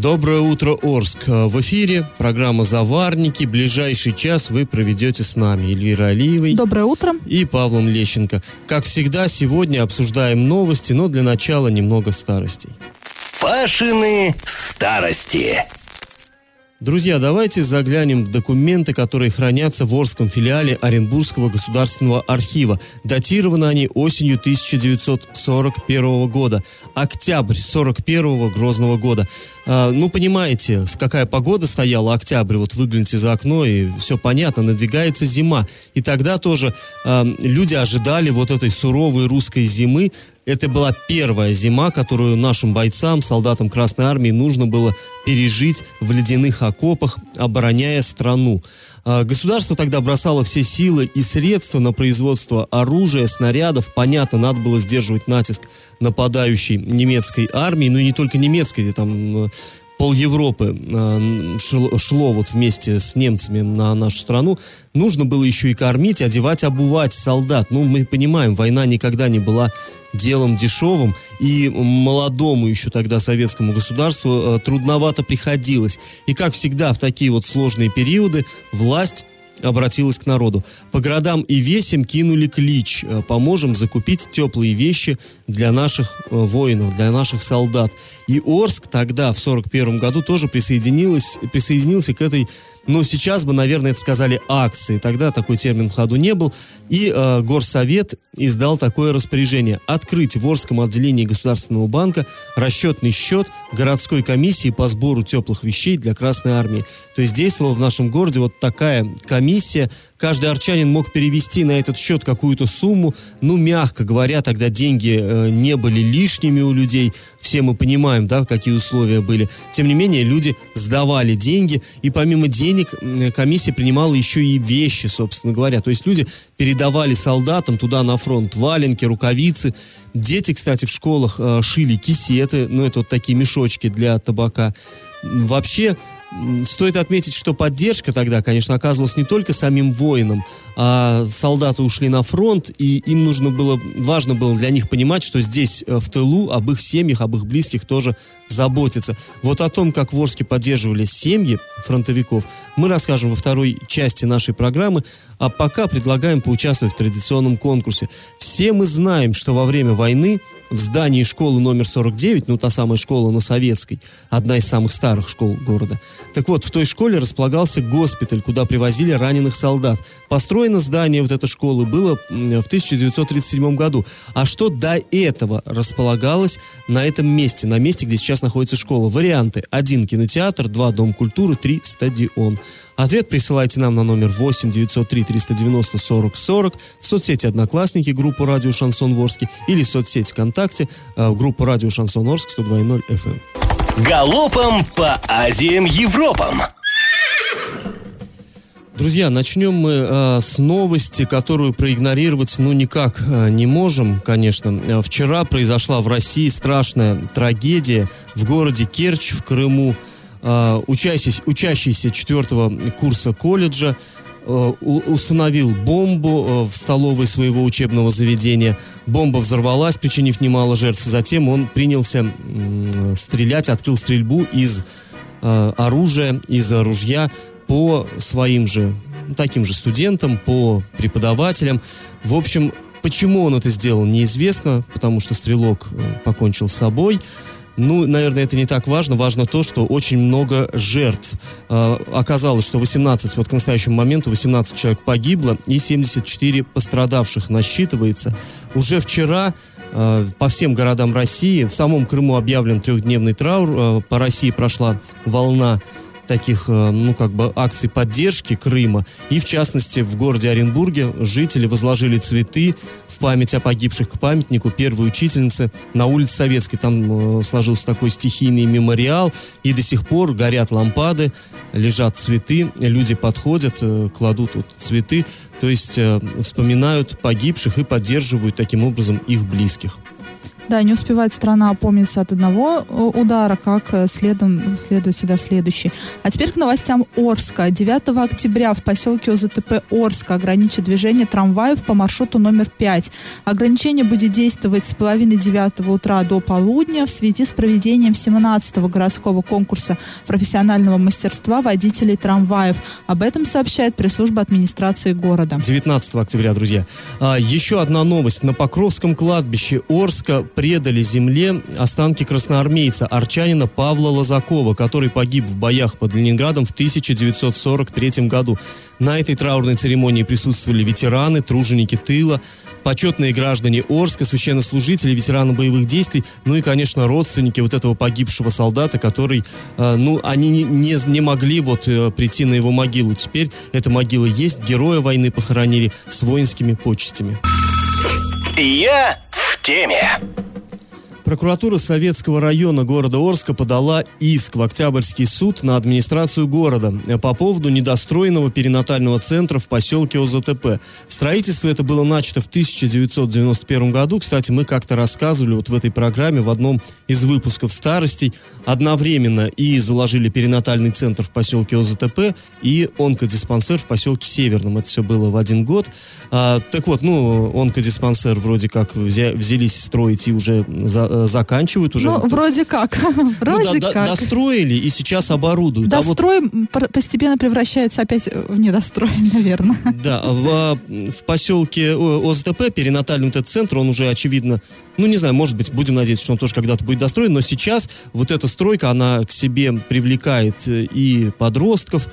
Доброе утро, Орск. В эфире программа «Заварники». Ближайший час вы проведете с нами Эльвирой Алиевой. Доброе утро. И Павлом Лещенко. Как всегда, сегодня обсуждаем новости, но для начала немного старостей. Пашины старости. Друзья, давайте заглянем в документы, которые хранятся в Орском филиале Оренбургского государственного архива. Датированы они осенью 1941 года. Октябрь 41 грозного года. А, ну, понимаете, какая погода стояла, октябрь, вот выгляните за окно, и все понятно, надвигается зима. И тогда тоже а, люди ожидали вот этой суровой русской зимы, это была первая зима, которую нашим бойцам, солдатам Красной Армии нужно было пережить в ледяных окопах, обороняя страну. А, государство тогда бросало все силы и средства на производство оружия, снарядов. Понятно, надо было сдерживать натиск нападающей немецкой армии, ну и не только немецкой, там пол Европы э, шло, вот вместе с немцами на нашу страну, нужно было еще и кормить, одевать, обувать солдат. Ну, мы понимаем, война никогда не была делом дешевым, и молодому еще тогда советскому государству э, трудновато приходилось. И как всегда в такие вот сложные периоды власть обратилась к народу. По городам и весям кинули клич э, «Поможем закупить теплые вещи для наших э, воинов, для наших солдат». И Орск тогда, в 41 году, тоже присоединилась, присоединился к этой но сейчас бы, наверное, это сказали акции. Тогда такой термин в ходу не был. И э, Горсовет издал такое распоряжение. Открыть в Орском отделении Государственного банка расчетный счет городской комиссии по сбору теплых вещей для Красной Армии. То есть действовала в нашем городе вот такая комиссия. Каждый арчанин мог перевести на этот счет какую-то сумму. Ну, мягко говоря, тогда деньги э, не были лишними у людей. Все мы понимаем, да, какие условия были. Тем не менее, люди сдавали деньги. И помимо денег комиссия принимала еще и вещи, собственно говоря. То есть люди передавали солдатам туда на фронт валенки, рукавицы. Дети, кстати, в школах э, шили кисеты, ну это вот такие мешочки для табака. Вообще Стоит отметить, что поддержка тогда, конечно, оказывалась не только самим воинам, а солдаты ушли на фронт, и им нужно было, важно было для них понимать, что здесь, э, в тылу, об их семьях, об их близких тоже заботиться. Вот о том, как в Орске поддерживали семьи фронтовиков, мы расскажем во второй части нашей программы, а пока предлагаем поучаствовать в традиционном конкурсе. Все мы знаем, что во время войны в здании школы номер 49, ну та самая школа на Советской, одна из самых старых школ города. Так вот, в той школе располагался госпиталь, куда привозили раненых солдат. Построено здание вот этой школы было в 1937 году. А что до этого располагалось на этом месте, на месте, где сейчас находится школа? Варианты. Один кинотеатр, два дом культуры, три стадион. Ответ присылайте нам на номер 8 903 390 40 40 в соцсети Одноклассники, группу Радио Шансон Ворске или в соцсети ВКонтакте, э, группу Радио Шансон Орск 102.0 FM. Эм. Галопом по Азиям Европам! Друзья, начнем мы э, с новости, которую проигнорировать ну никак э, не можем, конечно. Э, вчера произошла в России страшная трагедия в городе Керчь в Крыму. Э, учащийся, учащийся четвертого курса колледжа э, установил бомбу э, в столовой своего учебного заведения. Бомба взорвалась, причинив немало жертв. Затем он принялся стрелять, открыл стрельбу из оружия, из ружья по своим же, таким же студентам, по преподавателям. В общем, почему он это сделал, неизвестно, потому что стрелок покончил с собой. Ну, наверное, это не так важно. Важно то, что очень много жертв. Э, оказалось, что 18, вот к настоящему моменту 18 человек погибло и 74 пострадавших насчитывается. Уже вчера э, по всем городам России, в самом Крыму объявлен трехдневный траур. Э, по России прошла волна таких, э, ну, как бы акций поддержки Крыма. И, в частности, в городе Оренбурге жители возложили цветы в память о погибших к памятнику первой учительницы на улице Советской. Там э, сложился такой стихийный мемориал, и до сих пор горят лампады, лежат цветы, люди подходят, э, кладут вот цветы, то есть вспоминают погибших и поддерживают таким образом их близких. Да, не успевает страна опомниться от одного э, удара, как э, следом следует всегда следующий. А теперь к новостям Орска. 9 октября в поселке ОЗТП Орска ограничат движение трамваев по маршруту номер 5. Ограничение будет действовать с половины 9 утра до полудня в связи с проведением 17-го городского конкурса профессионального мастерства водителей трамваев. Об этом сообщает пресс-служба администрации города. 19 октября, друзья. А, еще одна новость. На Покровском кладбище Орска предали земле останки красноармейца, арчанина Павла Лозакова, который погиб в боях под Ленинградом в 1943 году. На этой траурной церемонии присутствовали ветераны, труженики тыла, почетные граждане Орска, священнослужители, ветераны боевых действий, ну и, конечно, родственники вот этого погибшего солдата, который, э, ну, они не, не, не могли вот э, прийти на его могилу. Теперь эта могила есть, героя войны похоронили с воинскими почестями. Я в теме. Прокуратура Советского района города Орска подала иск в Октябрьский суд на администрацию города по поводу недостроенного перинатального центра в поселке ОЗТП. Строительство это было начато в 1991 году. Кстати, мы как-то рассказывали вот в этой программе в одном из выпусков старостей одновременно и заложили перинатальный центр в поселке ОЗТП и онкодиспансер в поселке Северном. Это все было в один год. А, так вот, ну, онкодиспансер вроде как взялись строить и уже за, Э, заканчивают уже. Ну, вроде как. вроде ну, да, как. достроили и сейчас оборудуют. Дострой а вот... постепенно превращается опять в недострой, наверное. Да, в, в поселке ОЗТП, перинатальный этот центр, он уже, очевидно, ну, не знаю, может быть, будем надеяться, что он тоже когда-то будет достроен, но сейчас вот эта стройка, она к себе привлекает э, и подростков.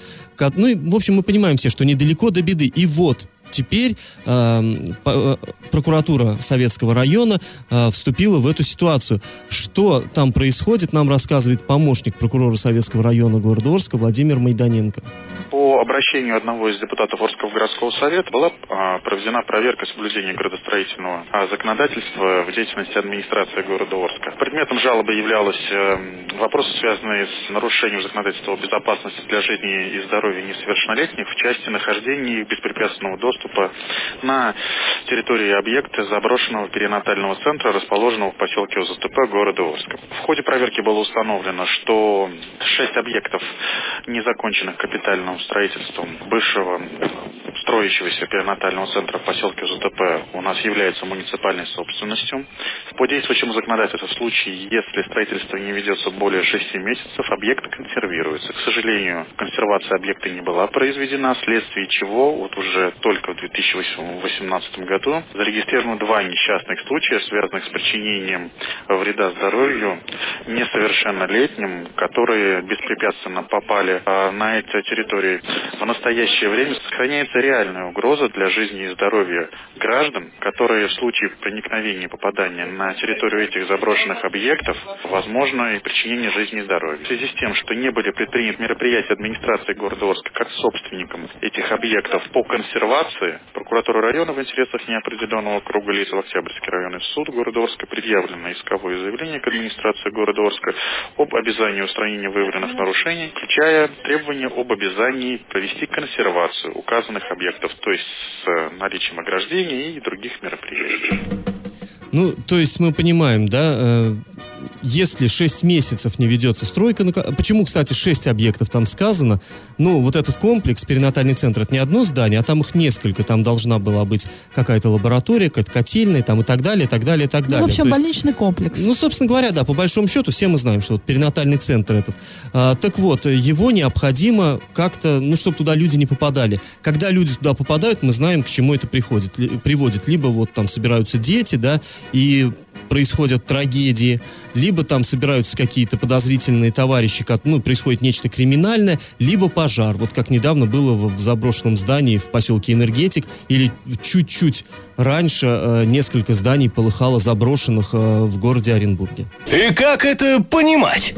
Ну, и, в общем, мы понимаем все, что недалеко до беды. И вот, теперь эм, э, прокуратура Советского района э, вступила в эту ситуацию. Что там происходит, нам рассказывает помощник прокурора Советского района города Орска Владимир Майданенко. По обращению одного из депутатов Орского городского совета была а, проведена проверка соблюдения градостроительного а, законодательства в деятельности администрации города Орска. Предметом жалобы являлось э, вопросы, связанные с нарушением законодательства о безопасности для жизни и здоровья несовершеннолетних в части нахождения их беспрепятственного доступа на территории объекта заброшенного перинатального центра, расположенного в поселке ОЗТП города Орска. В ходе проверки было установлено, что шесть объектов незаконченных капитальным строительством бывшего строящегося перинатального центра в поселке ЗТП у нас является муниципальной собственностью. По действующему законодательству в случае, если строительство не ведется более 6 месяцев, объект консервируется. К сожалению, консервация объекта не была произведена, вследствие чего вот уже только в 2018 году зарегистрировано два несчастных случая, связанных с причинением вреда здоровью несовершеннолетним, которые беспрепятственно попали а, на эти территории. В настоящее время сохраняется реальная угроза для жизни и здоровья граждан, которые в случае проникновения и попадания на территорию этих заброшенных объектов возможно и причинение жизни и здоровья. В связи с тем, что не были предприняты мероприятия администрации города Орска как собственникам этих объектов по консервации, прокуратура района в интересах неопределенного круга лиц в Октябрьский районный суд города Орска предъявлено исковое заявление к администрации города Орска об обязании устранения выявленных нарушений, включая требование об обязании провести консервацию указанных объектов, то есть с наличием ограждений и других мероприятий. Ну, то есть мы понимаем, да, э, если 6 месяцев не ведется стройка, почему, кстати, 6 объектов там сказано, ну, вот этот комплекс, перинатальный центр, это не одно здание, а там их несколько, там должна была быть какая-то лаборатория, какая-то котельная, там и так далее, и так далее, и так далее. Ну, в общем, То больничный есть, комплекс. Ну, собственно говоря, да, по большому счету все мы знаем, что вот перинатальный центр этот. А, так вот, его необходимо как-то, ну, чтобы туда люди не попадали. Когда люди туда попадают, мы знаем, к чему это приходит, приводит. Либо вот там собираются дети, да, и происходят трагедии, либо там собираются какие-то подозрительные товарищи, как, ну, происходит нечто криминальное, либо пожар. Вот как недавно было в, в заброшенном здании в поселке Энергетик, или чуть-чуть раньше э, несколько зданий полыхало заброшенных э, в городе Оренбурге. И как это понимать?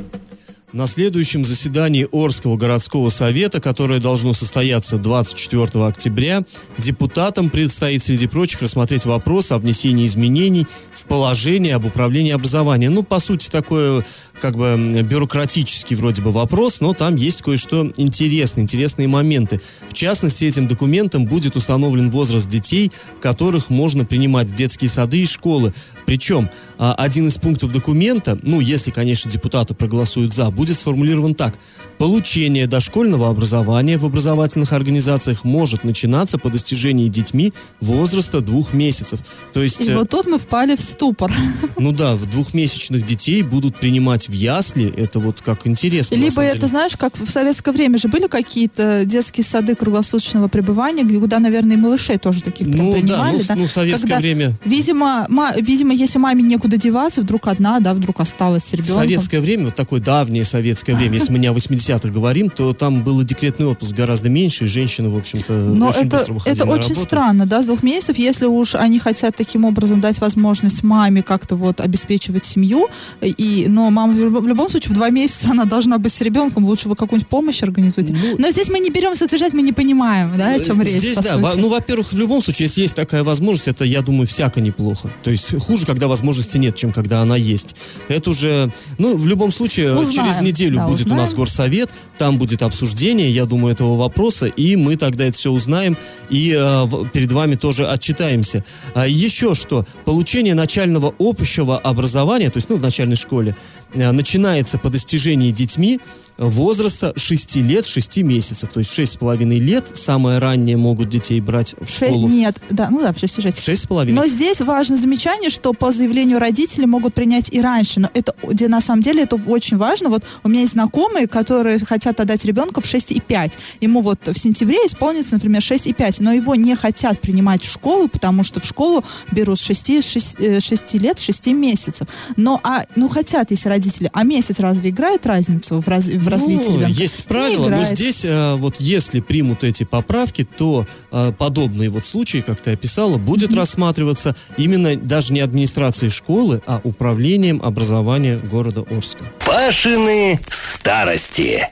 На следующем заседании Орского городского совета, которое должно состояться 24 октября, депутатам предстоит, среди прочих, рассмотреть вопрос о внесении изменений в положение об управлении образованием. Ну, по сути, такое как бы бюрократический вроде бы вопрос, но там есть кое-что интересное, интересные моменты. В частности, этим документом будет установлен возраст детей, которых можно принимать в детские сады и школы. Причем а, один из пунктов документа, ну, если, конечно, депутаты проголосуют за, будет сформулирован так. Получение дошкольного образования в образовательных организациях может начинаться по достижении детьми возраста двух месяцев. То есть... И э, вот тут мы впали в ступор. Ну да, в двухмесячных детей будут принимать в ясли. Это вот как интересно. Либо это, знаешь, как в советское время же были какие-то детские сады круглосуточного пребывания, куда, наверное, и малышей тоже таких прям Ну да, принимали. ну, с- ну, в советское Когда, время Видимо, ма- видимо, если маме некуда деваться, вдруг одна, да, вдруг осталась с В ребенком. советское время, вот такое давнее советское время, если мы не о 80-х говорим, то там был декретный отпуск гораздо меньше, и женщины, в общем-то, Но очень это, быстро выходили это очень работу. странно, да, с двух месяцев, если уж они хотят таким образом дать возможность маме как-то вот обеспечивать семью, и, но мама в любом, случае в два месяца она должна быть с ребенком, лучше вы какую-нибудь помощь организуйте. Ну, но здесь мы не беремся утверждать, мы не понимаем, да, о чем речь, Здесь, да, во- ну, во-первых, в любом случае, если есть такая возможность, это, я думаю, всяко неплохо. То есть хуже, когда возможности нет, чем когда она есть. Это уже, ну, в любом случае, Узнаем, через неделю да, будет у нас узнаем. горсовет, там будет обсуждение, я думаю, этого вопроса, и мы тогда это все узнаем, и э, перед вами тоже отчитаемся. А еще что, получение начального общего образования, то есть, ну, в начальной школе, э, начинается по достижении детьми возраста 6 лет, 6 месяцев. То есть в 6,5 лет самое раннее могут детей брать в школу. Нет, да, ну да, в 6 6. 6,5. Но здесь важно замечание, что по заявлению родителей могут принять и раньше. Но это где на самом деле это очень важно. Вот у меня есть знакомые, которые хотят отдать ребенка в 6,5. Ему вот в сентябре исполнится, например, 6,5. Но его не хотят принимать в школу, потому что в школу берут с 6, 6, 6 лет, 6 месяцев. Но а, ну хотят, если родители. А месяц разве играет разницу в, раз- в развитии Ну, ребенка? Есть Не правила, но здесь э, вот если примут эти поправки, то э, подобные вот случаи, как ты описала, будет рассматриваться именно даже не администрацией школы, а управлением образования города Орска. Пашины старости.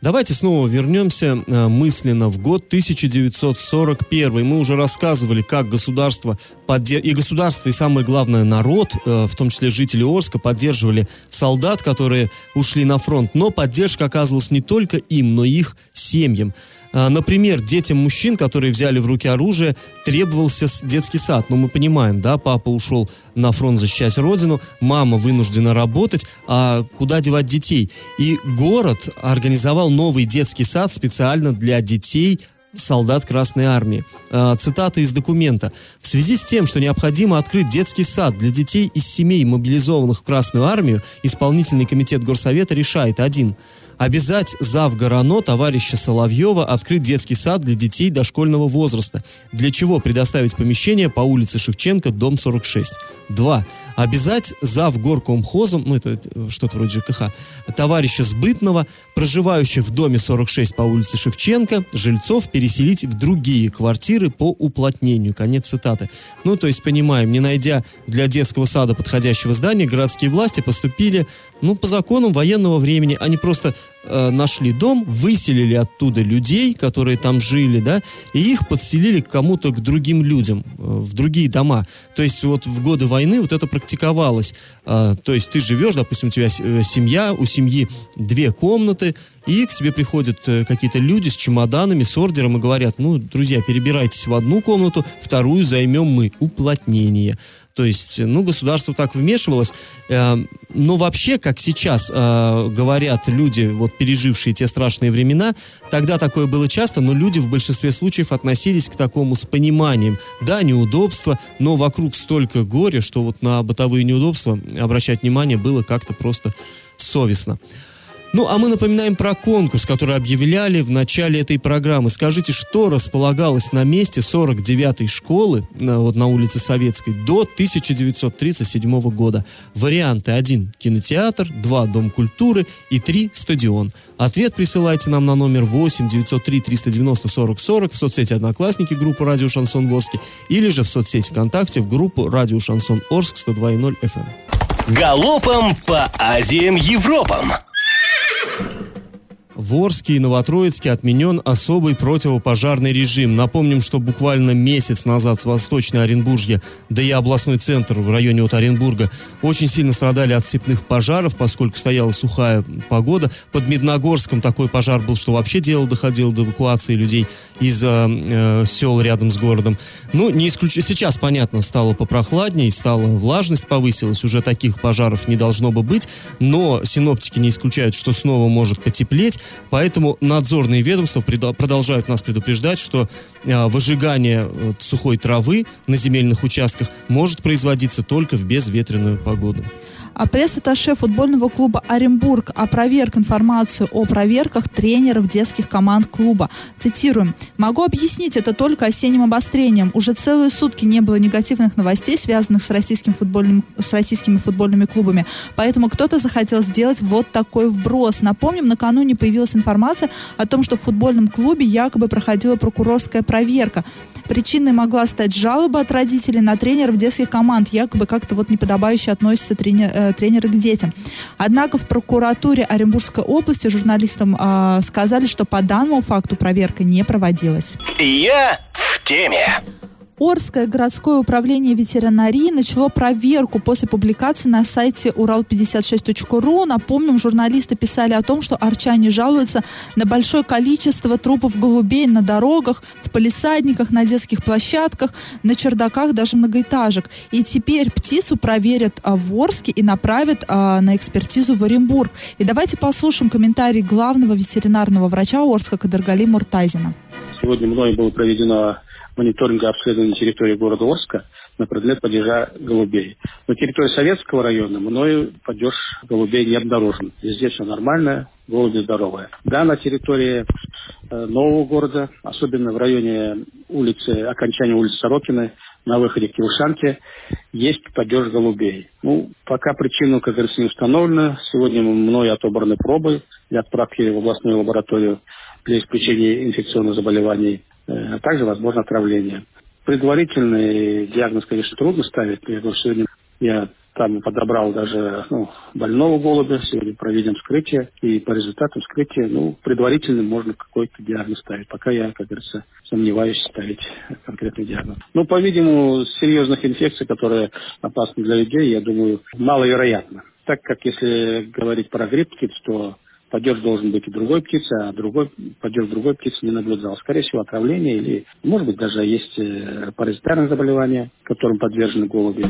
Давайте снова вернемся э, мысленно в год 1941. Мы уже рассказывали, как государство подде- и государство, и самое главное народ, э, в том числе жители Орска, поддерживали солдат, которые ушли на фронт. Но поддержка оказывалась не только им, но и их семьям. А, Например, детям мужчин, которые взяли в руки оружие, требовался детский сад. Но мы понимаем, да, папа ушел на фронт защищать родину, мама вынуждена работать, а куда девать детей? И город организовал новый детский сад специально для детей солдат Красной Армии. А, Цитата из документа. В связи с тем, что необходимо открыть детский сад для детей из семей, мобилизованных в Красную Армию, исполнительный комитет Горсовета решает один обязать зав ГРАНО товарища Соловьева открыть детский сад для детей дошкольного возраста, для чего предоставить помещение по улице Шевченко, дом 46. Два. Обязать зав горкомхозом, ну это что-то вроде ЖКХ, товарища Сбытного, проживающих в доме 46 по улице Шевченко, жильцов переселить в другие квартиры по уплотнению. Конец цитаты. Ну, то есть, понимаем, не найдя для детского сада подходящего здания, городские власти поступили, ну, по законам военного времени. Они просто э, нашли дом, выселили оттуда людей, которые там жили, да, и их подселили к кому-то, к другим людям, э, в другие дома. То есть вот в годы войны вот это практиковалось. А, то есть ты живешь, допустим, у тебя э, семья, у семьи две комнаты, и к тебе приходят э, какие-то люди с чемоданами, с ордером и говорят, ну, друзья, перебирайтесь в одну комнату, вторую займем мы. Уплотнение. То есть, ну, государство так вмешивалось. Э, но вообще, как сейчас э, говорят люди, вот пережившие те страшные времена, тогда такое было часто, но люди в большинстве случаев относились к такому с пониманием. Да, неудобства, но вокруг столько горя, что вот на бытовые неудобства обращать внимание было как-то просто совестно. Ну, а мы напоминаем про конкурс, который объявляли в начале этой программы. Скажите, что располагалось на месте 49-й школы, на- вот на улице Советской, до 1937 года? Варианты 1 – кинотеатр, 2 – дом культуры и 3 – стадион. Ответ присылайте нам на номер 8 903 390 40 40 в соцсети «Одноклассники» группу «Радио Шансон Орске» или же в соцсети ВКонтакте в группу «Радио Шансон Орск» 102.0 FM. Галопом по Азиям Европам. В Орске и Новотроицке отменен особый противопожарный режим. Напомним, что буквально месяц назад с Восточной Оренбуржья, да и областной центр в районе от Оренбурга, очень сильно страдали от степных пожаров, поскольку стояла сухая погода. Под Медногорском такой пожар был, что вообще дело доходило до эвакуации людей из э, э, сел рядом с городом. Ну, не исключ... сейчас, понятно, стало попрохладнее, стала влажность повысилась, уже таких пожаров не должно бы быть, но синоптики не исключают, что снова может потеплеть, поэтому надзорные ведомства продолжают нас предупреждать, что э, выжигание э, сухой травы на земельных участках может производиться только в безветренную погоду. А пресс-атташе футбольного клуба «Оренбург» опроверг информацию о проверках тренеров детских команд клуба. Цитируем. «Могу объяснить это только осенним обострением. Уже целые сутки не было негативных новостей, связанных с, российским футбольным, с российскими футбольными клубами. Поэтому кто-то захотел сделать вот такой вброс. Напомним, накануне появилась информация о том, что в футбольном клубе якобы проходила прокурорская проверка. Причиной могла стать жалоба от родителей на тренеров детских команд, якобы как-то вот неподобающе относятся тренер, э, тренеры к детям. Однако в прокуратуре Оренбургской области журналистам э, сказали, что по данному факту проверка не проводилась. Я в теме. Орское городское управление ветеринарии начало проверку после публикации на сайте урал56.ру. Напомним, журналисты писали о том, что арчане жалуются на большое количество трупов голубей на дорогах, в полисадниках, на детских площадках, на чердаках даже многоэтажек. И теперь птицу проверят а, в Орске и направят а, на экспертизу в Оренбург. И давайте послушаем комментарий главного ветеринарного врача Орска Кадаргали Муртазина. Сегодня мной было проведено мониторинга обследования территории города Орска на предмет падежа голубей. На территории Советского района мною падеж голубей не обнаружен. Здесь все нормально, голуби здоровые. Да, на территории э, нового города, особенно в районе улицы, окончания улицы Сорокины, на выходе к Кившанке, есть падеж голубей. Ну, пока причину, как говорится, не установлена. Сегодня мной отобраны пробы для отправки в областную лабораторию для исключения инфекционных заболеваний а также возможно отравление. Предварительный диагноз, конечно, трудно ставить. Я говорю, сегодня я там подобрал даже ну, больного голубя, сегодня проведем вскрытие, и по результатам вскрытия, ну, предварительно можно какой-то диагноз ставить. Пока я, как говорится, сомневаюсь ставить конкретный диагноз. Ну, по-видимому, серьезных инфекций, которые опасны для людей, я думаю, маловероятно. Так как если говорить про грипп, то падеж должен быть и другой птицы, а другой падеж другой птицы не наблюдал. Скорее всего, отравление или, может быть, даже есть э, паразитарные заболевания, которым подвержены голуби.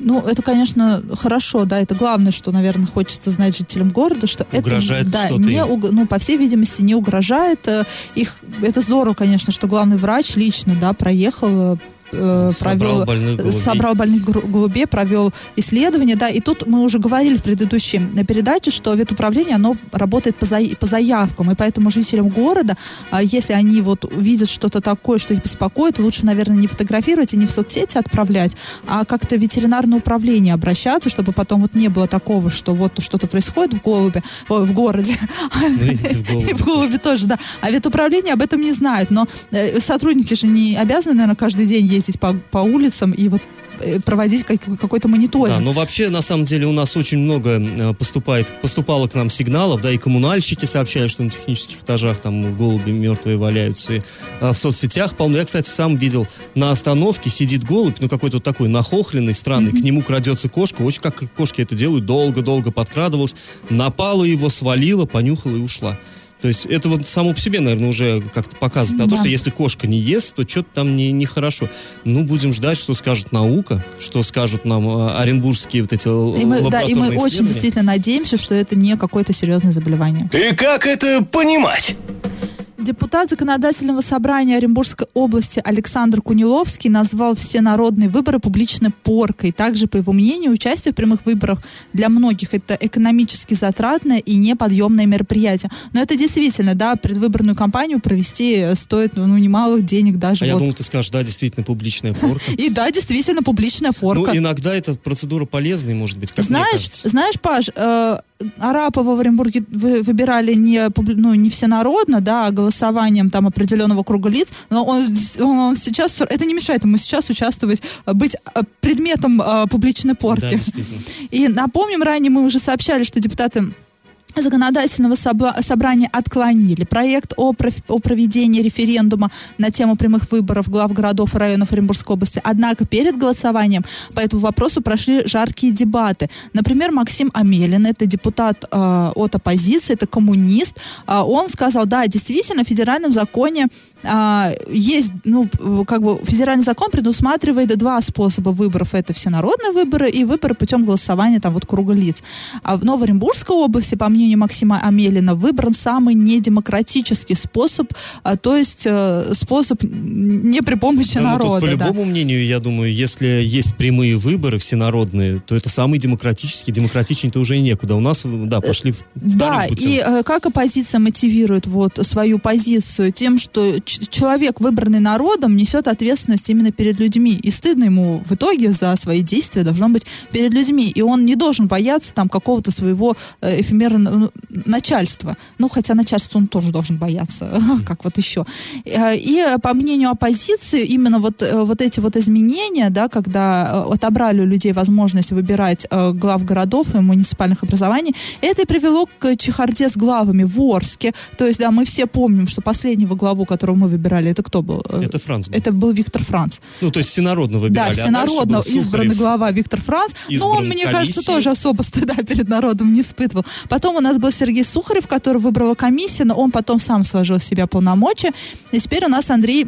Ну, это, конечно, хорошо, да, это главное, что, наверное, хочется знать жителям города, что угрожает это, да, что-то не, уг, ну, по всей видимости, не угрожает э, их. Это здорово, конечно, что главный врач лично, да, проехал э, собрал больных голубей. собрал больных голубей, провел исследование, да, и тут мы уже говорили в предыдущей передаче, что ветуправление, оно работает по, за, по заявкам, и поэтому жителям города, а, если они вот увидят что-то такое, что их беспокоит, лучше, наверное, не фотографировать и не в соцсети отправлять, а как-то в ветеринарное управление обращаться, чтобы потом вот не было такого, что вот что-то происходит в голубе, в городе, ну, и в голубе тоже, да, а ветуправление об этом не знает, но э, сотрудники же не обязаны, наверное, каждый день ездить ездить по, по улицам и вот э, проводить какой-то мониторинг. Да, но вообще, на самом деле, у нас очень много э, поступает, поступало к нам сигналов, да, и коммунальщики сообщают, что на технических этажах там голуби мертвые валяются, и а в соцсетях полно. Я, кстати, сам видел на остановке сидит голубь, ну, какой-то вот такой нахохленный, странный, mm-hmm. к нему крадется кошка, очень как кошки это делают, долго-долго подкрадывалась, напала его, свалила, понюхала и ушла. То есть это вот само по себе, наверное, уже как-то показывает на да. то, что если кошка не ест, то что-то там не, нехорошо. Ну, будем ждать, что скажет наука, что скажут нам э, оренбургские вот эти и мы, Да, и мы очень действительно надеемся, что это не какое-то серьезное заболевание. И как это понимать? Депутат Законодательного собрания Оренбургской области Александр Куниловский назвал все народные выборы публичной поркой. Также, по его мнению, участие в прямых выборах для многих это экономически затратное и неподъемное мероприятие. Но это действительно, да, предвыборную кампанию провести стоит ну, немалых денег даже. А вот. я думал, ты скажешь, да, действительно, публичная порка. И да, действительно, публичная порка. Ну, иногда эта процедура полезная, может быть, как Знаешь, знаешь, Паш, э, Арапова в Оренбурге выбирали не, ну, не всенародно, да, а голосованием там определенного круга лиц, но он, он, он сейчас, это не мешает ему сейчас участвовать, быть э, предметом э, публичной порки. Да, И напомним, ранее мы уже сообщали, что депутаты законодательного собра- собрания отклонили проект о, о проведении референдума на тему прямых выборов глав городов и районов Оренбургской области. Однако перед голосованием по этому вопросу прошли жаркие дебаты. Например, Максим Амелин, это депутат э, от оппозиции, это коммунист, э, он сказал, да, действительно, в федеральном законе есть, ну, как бы федеральный закон предусматривает два способа выборов. Это всенародные выборы и выборы путем голосования там вот круга лиц. А в Новооренбургской области, по мнению Максима Амелина, выбран самый недемократический способ, а, то есть э, способ не при помощи Да, ну, тут, народа. по да. любому мнению, я думаю, если есть прямые выборы всенародные, то это самый демократический. Демократичнее-то уже и некуда. У нас, да, пошли в Да, путем. и э, как оппозиция мотивирует вот свою позицию тем, что человек, выбранный народом, несет ответственность именно перед людьми. И стыдно ему в итоге за свои действия должно быть перед людьми. И он не должен бояться там какого-то своего э, эфемерного ну, начальства. Ну, хотя начальство он тоже должен бояться, как вот еще. Э, И э, по мнению оппозиции, именно вот, вот эти вот изменения, да, когда отобрали у людей возможность выбирать глав городов и муниципальных образований, это и привело к чехарде с главами в Орске. То есть, да, мы все помним, что последнего главу, которого мы выбирали, это кто был? Э, Это Франц был. Это был Виктор Франц. Ну, то есть всенародно выбирали. Да, а всенародно был избранный Сухарев. глава Виктор Франц. Но он, мне кажется, комиссией. тоже особо стыда перед народом не испытывал. Потом у нас был Сергей Сухарев, который выбрала комиссия, но он потом сам сложил себя полномочия. И теперь у нас Андрей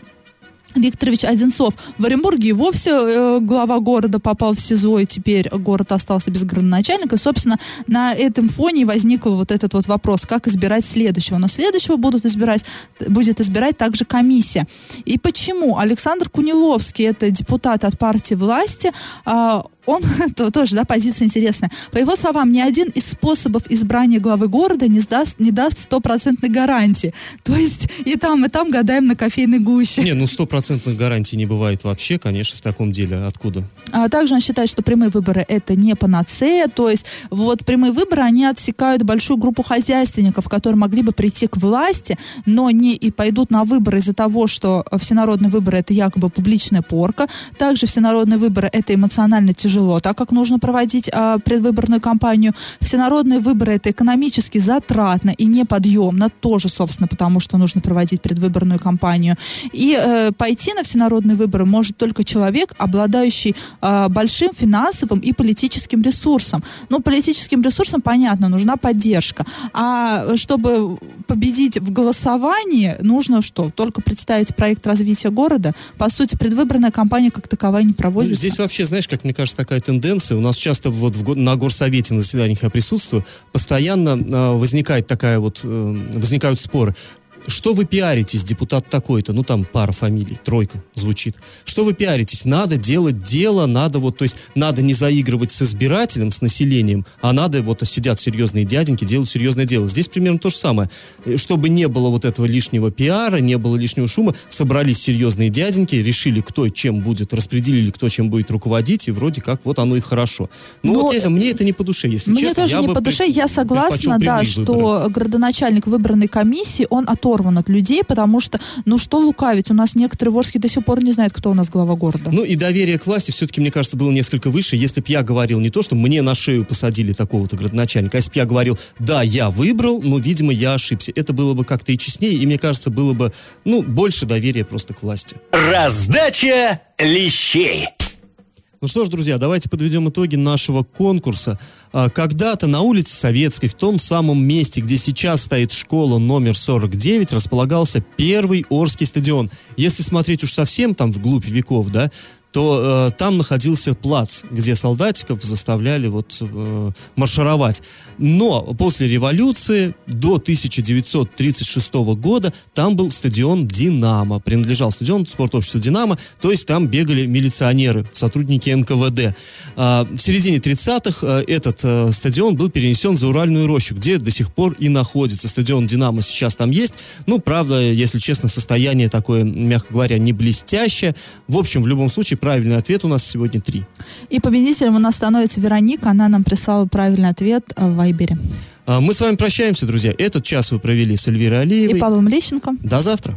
Викторович Одинцов. В Оренбурге и вовсе э, глава города попал в СИЗО, и теперь город остался без градоначальника. И, собственно, на этом фоне возник вот этот вот вопрос, как избирать следующего. Но следующего будут избирать, будет избирать также комиссия. И почему? Александр Куниловский, это депутат от партии власти, а, он, то, тоже, да, позиция интересная. По его словам, ни один из способов избрания главы города не, сдаст, не даст стопроцентной гарантии. То есть и там, и там гадаем на кофейной гуще. Не, ну стопроцентных гарантий не бывает вообще, конечно, в таком деле. Откуда? А также он считает, что прямые выборы это не панацея, то есть вот прямые выборы, они отсекают большую группу хозяйственников, которые могли бы прийти к власти, но не и пойдут на выборы из-за того, что всенародные выборы это якобы публичная порка. Также всенародные выборы это эмоционально тяжело, так как нужно проводить а, предвыборную кампанию. Всенародные выборы это экономически затратно и неподъемно, тоже, собственно, потому что нужно проводить предвыборную кампанию. И э, пойти на всенародные выборы может только человек, обладающий э, большим финансовым и политическим ресурсом. Ну, политическим ресурсом, понятно, нужна поддержка. А чтобы победить в голосовании, нужно что? Только представить проект развития города. По сути, предвыборная кампания как таковая не Ну, проводится. здесь вообще, знаешь, как мне кажется, такая тенденция. У нас часто вот в, на горсовете на заседаниях я присутствую, постоянно э, возникает такая вот, э, возникают споры. Что вы пиаритесь, депутат такой-то? Ну, там пара фамилий, тройка звучит. Что вы пиаритесь? Надо делать дело, надо вот, то есть, надо не заигрывать с избирателем, с населением, а надо, вот, сидят серьезные дяденьки, делают серьезное дело. Здесь примерно то же самое. Э, Чтобы не было вот этого лишнего пиара, не было лишнего шума, собрались серьезные дяденьки, решили, кто чем будет, распределили, кто чем будет руководить, и вроде как вот оно и хорошо. Ну, Ну, вот, я, мне это не по душе, если Мне честно. тоже Я не по при- душе. Я согласна, предпочел да, что выборы. градоначальник выбранной комиссии, он оторван от людей, потому что, ну что лукавить, у нас некоторые в Орске до сих пор не знают, кто у нас глава города. Ну и доверие к власти все-таки, мне кажется, было несколько выше. Если бы я говорил не то, что мне на шею посадили такого-то градоначальника, а если бы я говорил, да, я выбрал, но, видимо, я ошибся. Это было бы как-то и честнее, и, мне кажется, было бы, ну, больше доверия просто к власти. Раздача лещей. Ну что ж, друзья, давайте подведем итоги нашего конкурса. А, Когда-то на улице Советской, в том самом месте, где сейчас стоит школа номер 49, располагался первый Орский стадион. Если смотреть уж совсем там вглубь веков, да, то э, там находился плац, где солдатиков заставляли вот э, маршировать. Но после революции до 1936 года там был стадион «Динамо». Принадлежал стадион спортобщества «Динамо», то есть там бегали милиционеры, сотрудники НКВД. А, в середине 30-х э, этот э, стадион был перенесен за Уральную рощу, где до сих пор и находится. Стадион «Динамо» сейчас там есть. Ну, правда, если честно, состояние такое, мягко говоря, не блестящее. В общем, в любом случае, правильный ответ у нас сегодня три. И победителем у нас становится Вероника, она нам прислала правильный ответ э, в Вайбере. А, Мы с вами прощаемся, друзья. Этот час вы провели с Эльвирой И Алиевой. Павлом Лещенко. До завтра.